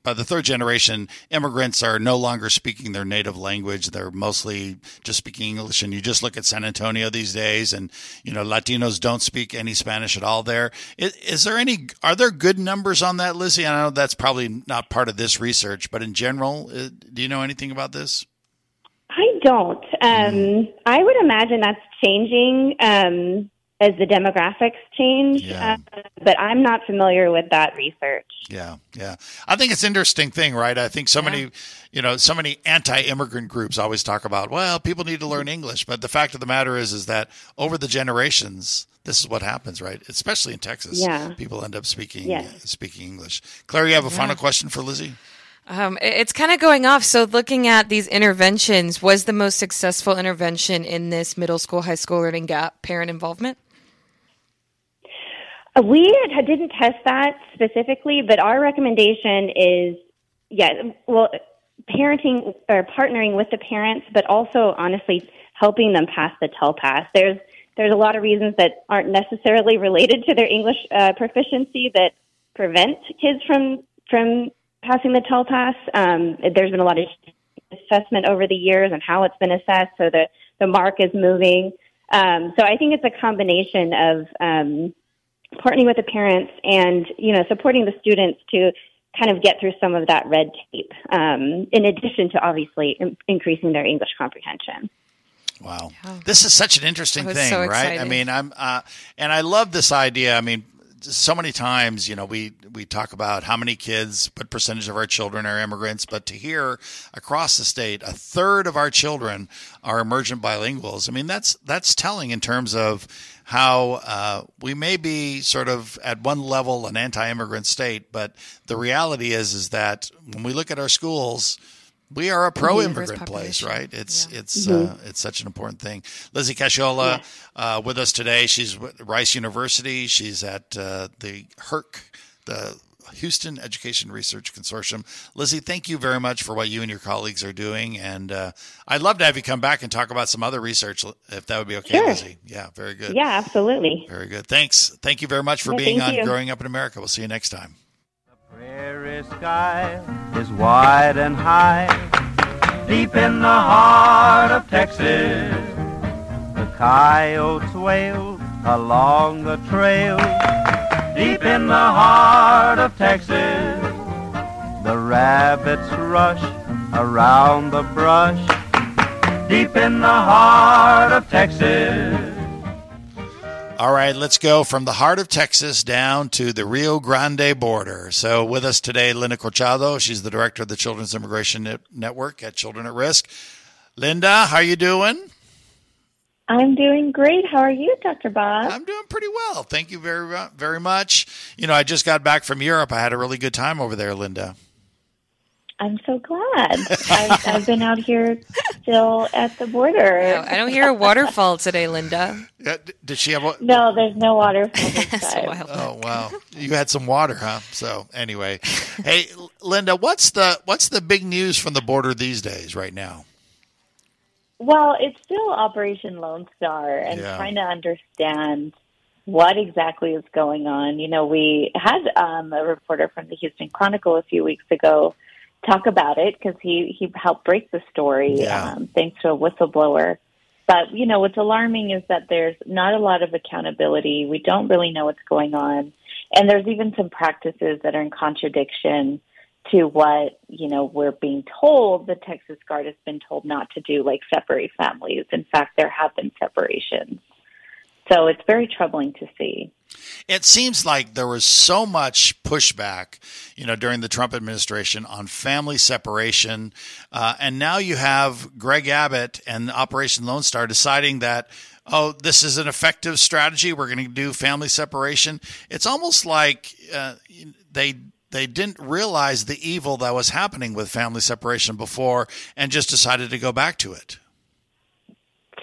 by the third generation, immigrants are no longer speaking their native language. They're mostly just speaking English. And you just look at San Antonio these days, and you know, Latinos don't speak any Spanish at all. There is, is there any? Are there good numbers on that, Lizzie? I know that's probably not part of this research, but in general, uh, do you know anything about this? I don't. Um, I would imagine that's changing um, as the demographics change, Yeah. uh, but I'm not familiar with that research. Yeah, yeah. I think it's an interesting thing, right? I think so many, you know, so many anti-immigrant groups always talk about, well, people need to learn English, but the fact of the matter is, is that over the generations, this is what happens, right? Especially in Texas, Yeah. people end up speaking Yes. speaking English. Claire, you have a final question for Lizzie? Um, it's kind of going off. So, looking at these interventions, was the most successful intervention in this middle school, high school learning gap parent involvement? Uh, we didn't test that specifically, but our recommendation is, yeah, well, parenting or partnering with the parents, but also honestly helping them pass the TELPAS. There's there's a lot of reasons that aren't necessarily related to their English uh, proficiency that prevent kids from from passing the TELPAS. Um, there's been a lot of assessment over the years and how it's been assessed, so the the mark is moving. Um, so I think it's a combination of um, partnering with the parents and you know supporting the students to kind of get through some of that red tape um, in addition to obviously in- increasing their english comprehension Wow. This is such an interesting I thing, so right? I mean, I'm, uh, and I love this idea. I mean, so many times, you know, we, we talk about how many kids, what percentage of our children are immigrants, but to hear across the state, a third of our children are emergent bilinguals. I mean, that's, that's telling in terms of how, uh, we may be sort of at one level an anti-immigrant state, but the reality is, is that when we look at our schools, we are a pro-immigrant place, right? It's it's uh, it's such an important thing. Lizzie Cashiola uh, with us today. She's with Rice University. She's at uh, the HERC, the Houston Education Research Consortium. Lizzie, thank you very much for what you and your colleagues are doing. And uh, I'd love to have you come back and talk about some other research, if that would be okay, Sure. Lizzie. Yeah, very good. Yeah, absolutely. Very good. Thanks. Thank you very much for Yeah, being on you. Growing Up in America. We'll see you next time. The prairie sky is wide and high, deep in the heart of Texas. The coyotes wail along the trail, deep in the heart of Texas. The rabbits rush around the brush, deep in the heart of Texas. All right, let's go from the heart of Texas down to the Rio Grande border. So, with us today, Linda Corchado. She's the director of the Children's Immigration Net- Network at Children at Risk. Linda, how are you doing? I'm doing great. How are you, Dr. Bob? I'm doing pretty well. Thank you very mu- very much. You know, I just got back from Europe. I had a really good time over there, Linda. I'm so glad. I've, I've been out here still at the border. No, I don't hear a waterfall today, Linda. Yeah, did she have? A- No, there's no waterfall this time. wild. oh wow, you had some water, huh? So anyway, hey, Linda, what's the what's the big news from the border these days, right now? Well, it's still Operation Lone Star and Yeah. trying to understand what exactly is going on. You know, we had um, a reporter from the Houston Chronicle a few weeks ago talk about it because he, he helped break the story Yeah. um, thanks to a whistleblower. But, you know, what's alarming is that there's not a lot of accountability. We don't really know what's going on. And there's even some practices that are in contradiction to what you know we're being told the Texas Guard has been told not to do, like separate families. In fact, there have been separations, so it's very troubling to see. It seems like there was so much pushback, you know, during the Trump administration on family separation, uh, and now you have Greg Abbott and Operation Lone Star deciding that. Oh, this is an effective strategy. We're going to do family separation. It's almost like uh, they they didn't realize the evil that was happening with family separation before, and just decided to go back to it.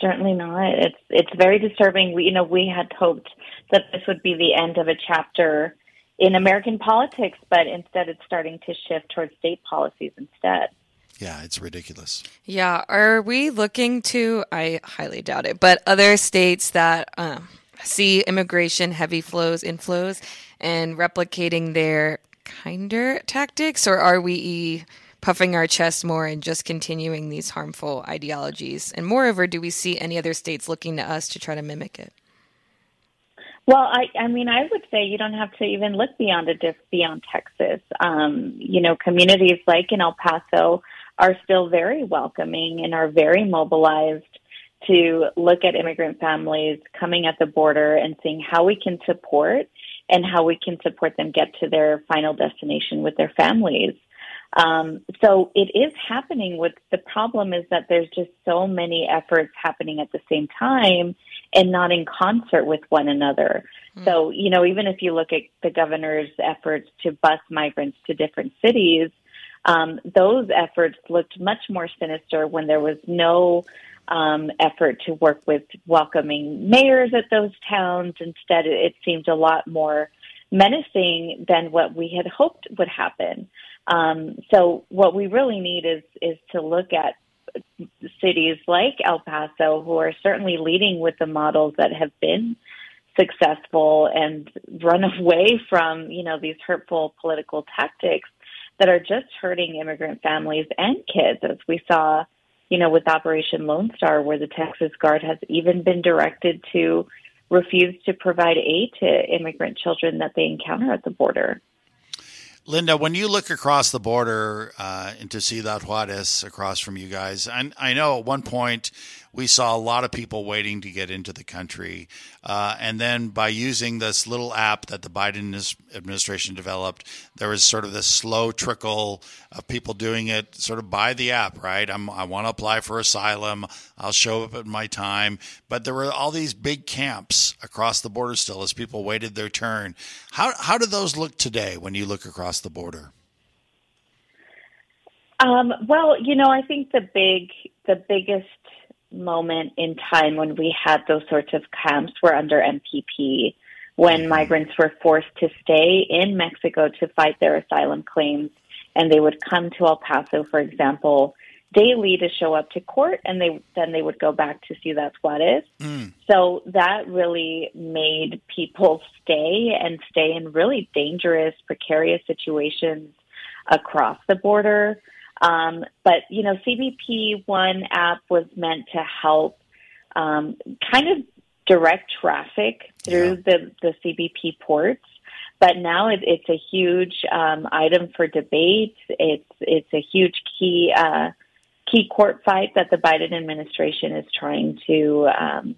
Certainly not. It's it's very disturbing. We, you know, we had hoped that this would be the end of a chapter in American politics, but instead, it's starting to shift towards state policies instead. Yeah, it's ridiculous. Yeah, are we looking to? I highly doubt it, but other states that um, see immigration heavy flows, inflows, and replicating their kinder tactics, or are we puffing our chest more and just continuing these harmful ideologies? And moreover, do we see any other states looking to us to try to mimic it? Well, I, I mean, I would say you don't have to even look beyond a beyond Texas. Um, you know, communities like in El Paso are still very welcoming and are very mobilized to look at immigrant families coming at the border and seeing how we can support and how we can support them get to their final destination with their families. Um, so it is happening. With the problem is that there's just so many efforts happening at the same time and not in concert with one another. So you know, even if you look at the governor's efforts to bus migrants to different cities, um, those efforts looked much more sinister when there was no um, effort to work with welcoming mayors at those towns. Instead, it, seemed a lot more menacing than what we had hoped would happen. Um, so, what we really need is is to look at cities like El Paso, who are certainly leading with the models that have been successful and run away from you know these hurtful political tactics that are just hurting immigrant families and kids, as we saw, you know, with Operation Lone Star, where the Texas Guard has even been directed to refuse to provide aid to immigrant children that they encounter at the border. Linda, when you look across the border uh, into Ciudad Juarez, across from you guys, I, I know at one point we saw a lot of people waiting to get into the country. Uh, and then by using this little app that the Biden administration developed, there was sort of this slow trickle of people doing it sort of by the app, right? I'm, I want to apply for asylum. I'll show up at my time. But there were all these big camps across the border still as people waited their turn. How, how do those look today when you look across the border? Um, well, you know, I think the big, the biggest moment in time when we had those sorts of camps were under MPP, when mm-hmm. migrants were forced to stay in Mexico to fight their asylum claims, and they would come to El Paso, for example, daily to show up to court, and they then they would go back to see Ciudad Juarez. Mm. So that really made people stay and stay in really dangerous, precarious situations across the border. Um, but you know, CBP One app was meant to help um, kind of direct traffic through the the CBP ports. But now it, it's a huge um, item for debate. It's it's a huge key uh, key court fight that the Biden administration is trying to um,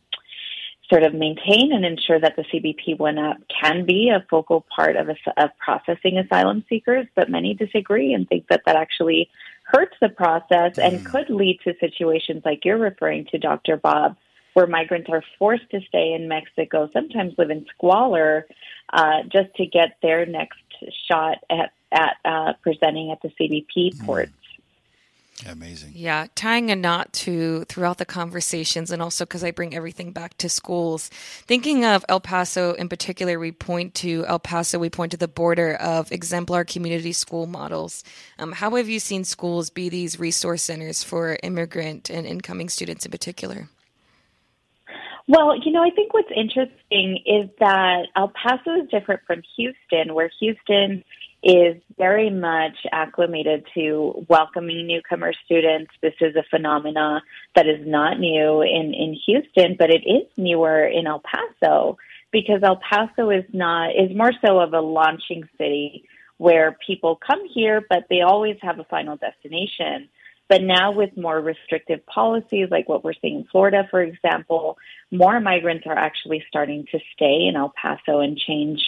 sort of maintain and ensure that the CBP One app can be a focal part of, as- of processing asylum seekers. But many disagree and think that that actually hurts the process and could lead to situations like you're referring to, Dr. Bob, where migrants are forced to stay in Mexico, sometimes live in squalor, uh, just to get their next shot at, at uh, presenting at the CBP ports. Amazing. Yeah, tying a knot to throughout the conversations, and also because I bring everything back to schools. Thinking of El Paso in particular, we point to El Paso, we point to the border of exemplar community school models. Um, how have you seen schools be these resource centers for immigrant and incoming students in particular? Well, you know, I think what's interesting is that El Paso is different from Houston, where Houston is very much acclimated to welcoming newcomer students. This is a phenomena that is not new in, in Houston, but it is newer in El Paso because El Paso is not is more so of a launching city where people come here, but they always have a final destination. But now with more restrictive policies, like what we're seeing in Florida, for example, more migrants are actually starting to stay in El Paso and change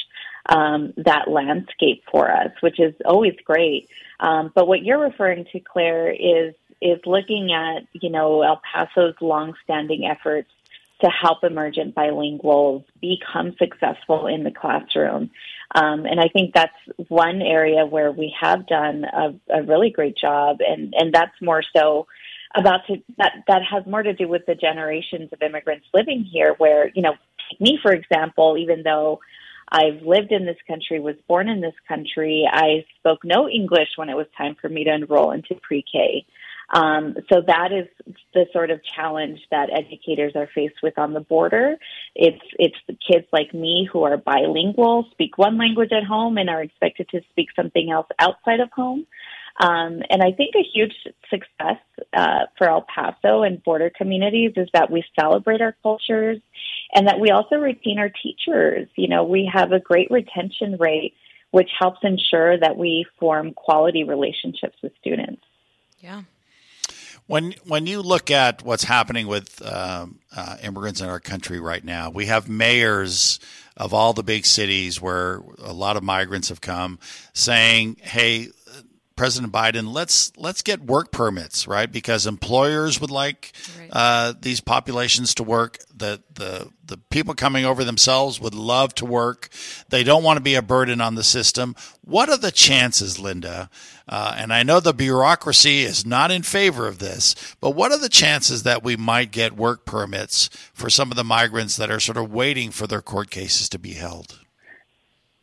um, that landscape for us, which is always great. Um, but what you're referring to, Claire, is is looking at you know El Paso's longstanding efforts to help emergent bilinguals become successful in the classroom. Um, and I think that's one area where we have done a, a really great job, and, and that's more so about to, that that has more to do with the generations of immigrants living here. Where you know, me for example, even though I've lived in this country, was born in this country, I spoke no English when it was time for me to enroll into pre-K. Um, so that is the sort of challenge that educators are faced with on the border. It's it's the kids like me who are bilingual, speak one language at home, and are expected to speak something else outside of home. Um, and I think a huge success uh, for El Paso and border communities is that we celebrate our cultures and that we also retain our teachers. You know, we have a great retention rate, which helps ensure that we form quality relationships with students. Yeah. When when you look at what's happening with um, uh, immigrants in our country right now, we have mayors of all the big cities where a lot of migrants have come saying, "Hey, President Biden, let's let's get work permits, right? Because employers would like uh, these populations to work. The the the people coming over themselves would love to work. They don't want to be a burden on the system. What are the chances, Linda? Uh, and I know the bureaucracy is not in favor of this, but what are the chances that we might get work permits for some of the migrants that are sort of waiting for their court cases to be held?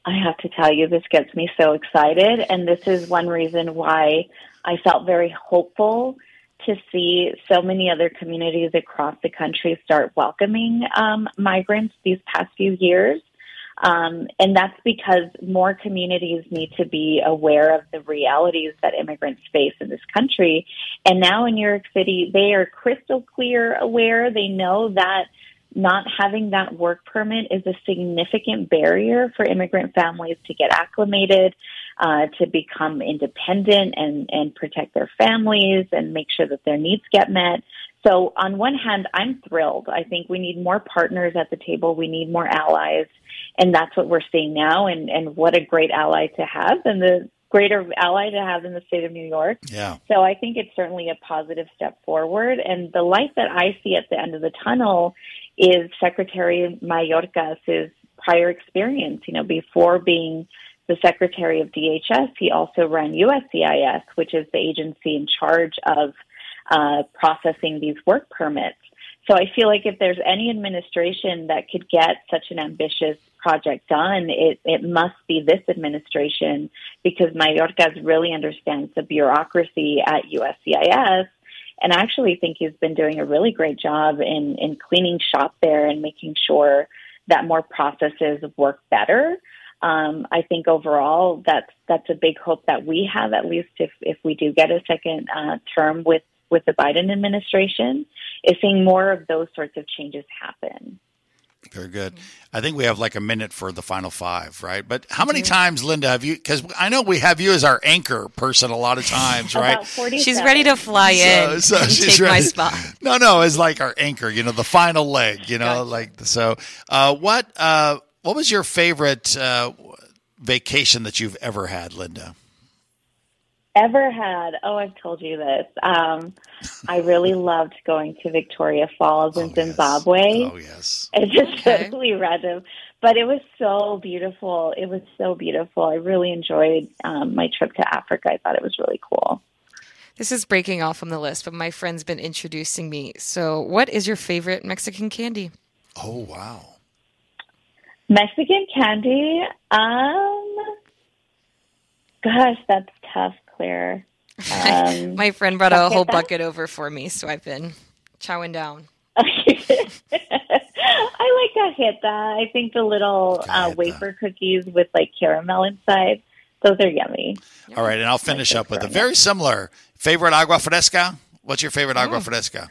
I have to tell you, this gets me so excited. And this is one reason why I felt very hopeful to see so many other communities across the country start welcoming um, migrants these past few years. Um, and that's because more communities need to be aware of the realities that immigrants face in this country. And now in New York City, they are crystal clear aware. They know that not having that work permit is a significant barrier for immigrant families to get acclimated, uh, to become independent and, and protect their families and make sure that their needs get met. So on one hand, I'm thrilled. I think we need more partners at the table. We need more allies. And that's what we're seeing now. And, and what a great ally to have and the greater ally to have in the state of New York. Yeah. So I think it's certainly a positive step forward. And the light that I see at the end of the tunnel is Secretary Mayorkas' prior experience. You know, before being the Secretary of DHS, he also ran USCIS, which is the agency in charge of uh, processing these work permits. So I feel like if there's any administration that could get such an ambitious project done, it, it must be this administration because Mayorkas really understands the bureaucracy at USCIS. And I actually think he's been doing a really great job in, in cleaning shop there and making sure that more processes work better. Um, I think overall that's that's a big hope that we have, at least if, if we do get a second uh, term with, with the Biden administration, is seeing more of those sorts of changes happen. Very good. I think we have like a minute for the final five, right? But how many times, Linda, have you? Because I know we have you as our anchor person a lot of times, right? About 47. She's ready to fly in So- so and she's take my ready. spot. No, no, it's like our anchor, you know, the final leg, you know, like so. Uh, what uh, what was your favorite uh, vacation that you've ever had, Linda? Ever had. Oh, I've told you this. Um, I really loved going to Victoria Falls in Oh, yes. Zimbabwe. Oh yes, It's just Okay. totally random, but it was so beautiful. It was so beautiful. I really enjoyed um, my trip to Africa. I thought it was really cool. This is breaking off from the list, but my friend's been introducing me. So, what is your favorite Mexican candy? oh wow. Mexican candy. Um, gosh, that's tough, Claire. Um, My friend brought a whole Cajeta? bucket over for me, so I've been chowing down. I like cajeta. I think the little uh, wafer cookies with like caramel inside. Those are yummy. All right, and I'll finish up with a very similar favorite agua fresca. What's your favorite agua fresca?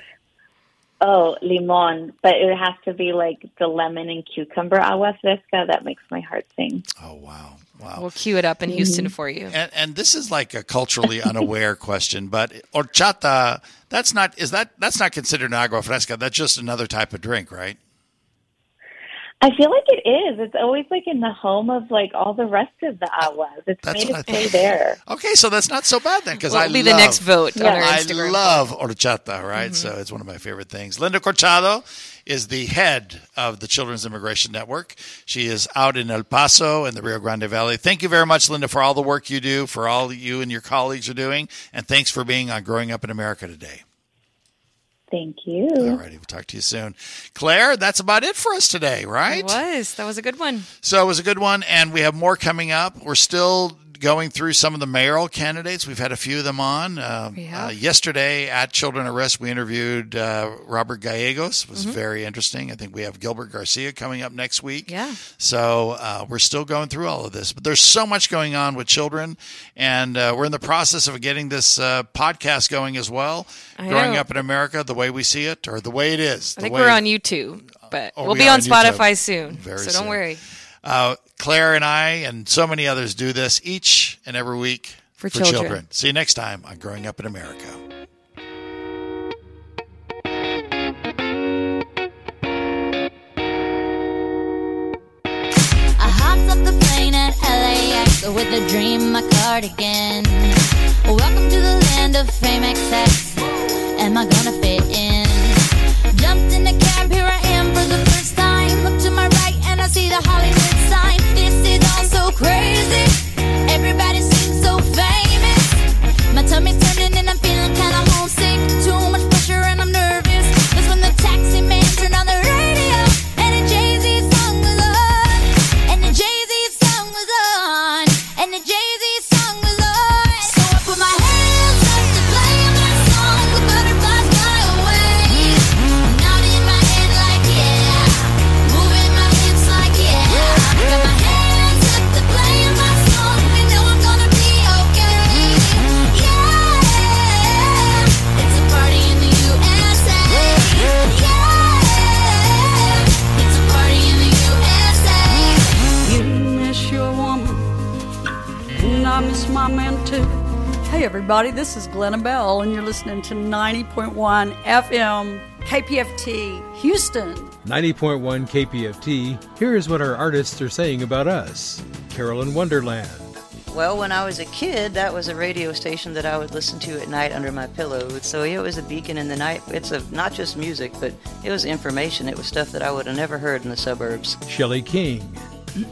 Oh, limon, but it has to be like the lemon and cucumber agua fresca. That makes my heart sing. Oh wow, wow. We'll cue it up in Houston mm-hmm. for you. And, and this is like a culturally unaware question, but horchata, that's not is that that's not considered an agua fresca. That's just another type of drink, right? I feel like it is. It's always like in the home of like all the rest of the aguas. It's That's made what its way there. Okay, so that's not so bad then, because Will I be love, the next vote on Yeah. our I love horchata, right? Mm-hmm. So it's one of my favorite things. Linda Corchado is the head of the Children's Immigration Network. She is out in El Paso in the Rio Grande Valley. Thank you very much, Linda, for all the work you do, for all that you and your colleagues are doing, and thanks for being on Growing Up in America today. Thank you. All righty, we'll talk to you soon. Claire, that's about it for us today, right? It was. That was a good one. So it was a good one, and we have more coming up. We're still going through some of the mayoral candidates. We've had a few of them on. Uh, have. uh, yesterday at Children at Risk, we interviewed uh, Robert Gallegos. It was very interesting. I think we have Gilbert Garcia coming up next week. Yeah. So uh, we're still going through all of this, but there's so much going on with children, and uh, we're in the process of getting this uh, podcast going as well. I Growing know. up in America, the way we see it, or the way it is. I think we're on YouTube, but Oh, we'll we be on on. Spotify soon. Very so don't soon. worry. Uh, Claire and I, and so many others, do this each and every week For children. See you next time on Growing Up in America. I hopped off the plane at LAX with a dream, my cardigan. Welcome to the land of fame excess. Am I gonna fit in? Jumped in the cab, here I am for the first time. Look to my right and I see the Hollywood sign. This is all so crazy. Everybody seems so famous. My tummy's turning and I'm feeling kinda. Everybody, this is Glenna Bell, and you're listening to 90.1 FM KPFT Houston. 90.1 KPFT, here is what our artists are saying about us. Carolyn Wonderland. Well, when I was a kid, that was a radio station that I would listen to at night under my pillow. So it was a beacon in the night. It's a, not just music, but it was information. It was stuff that I would have never heard in the suburbs. Shelley King.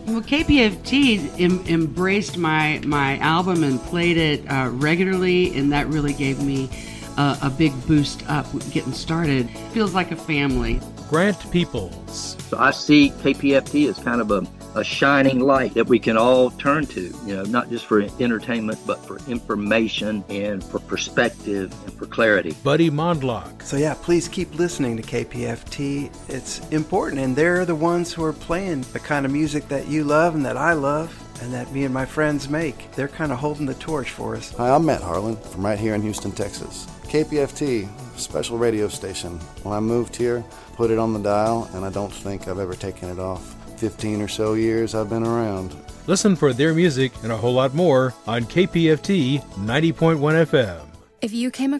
Well, KPFT em- embraced my my album and played it uh, regularly, and that really gave me uh, a big boost up getting started. Feels like a family. Grant Peeples. So I see KPFT as kind of a, a shining light that we can all turn to, you know, not just for entertainment, but for information and for perspective and for clarity. Buddy Mondlock. So yeah, please keep listening to KPFT. It's important, and they're the ones who are playing the kind of music that you love and that I love. And that me and my friends make. They're kind of holding the torch for us. Hi, I'm Matt Harlan from right here in Houston, Texas. KPFT, special radio station. When I moved here, put it on the dial, and I don't think I've ever taken it off. 15 or so years I've been around. Listen for their music and a whole lot more on KPFT 90.1 FM. If you came across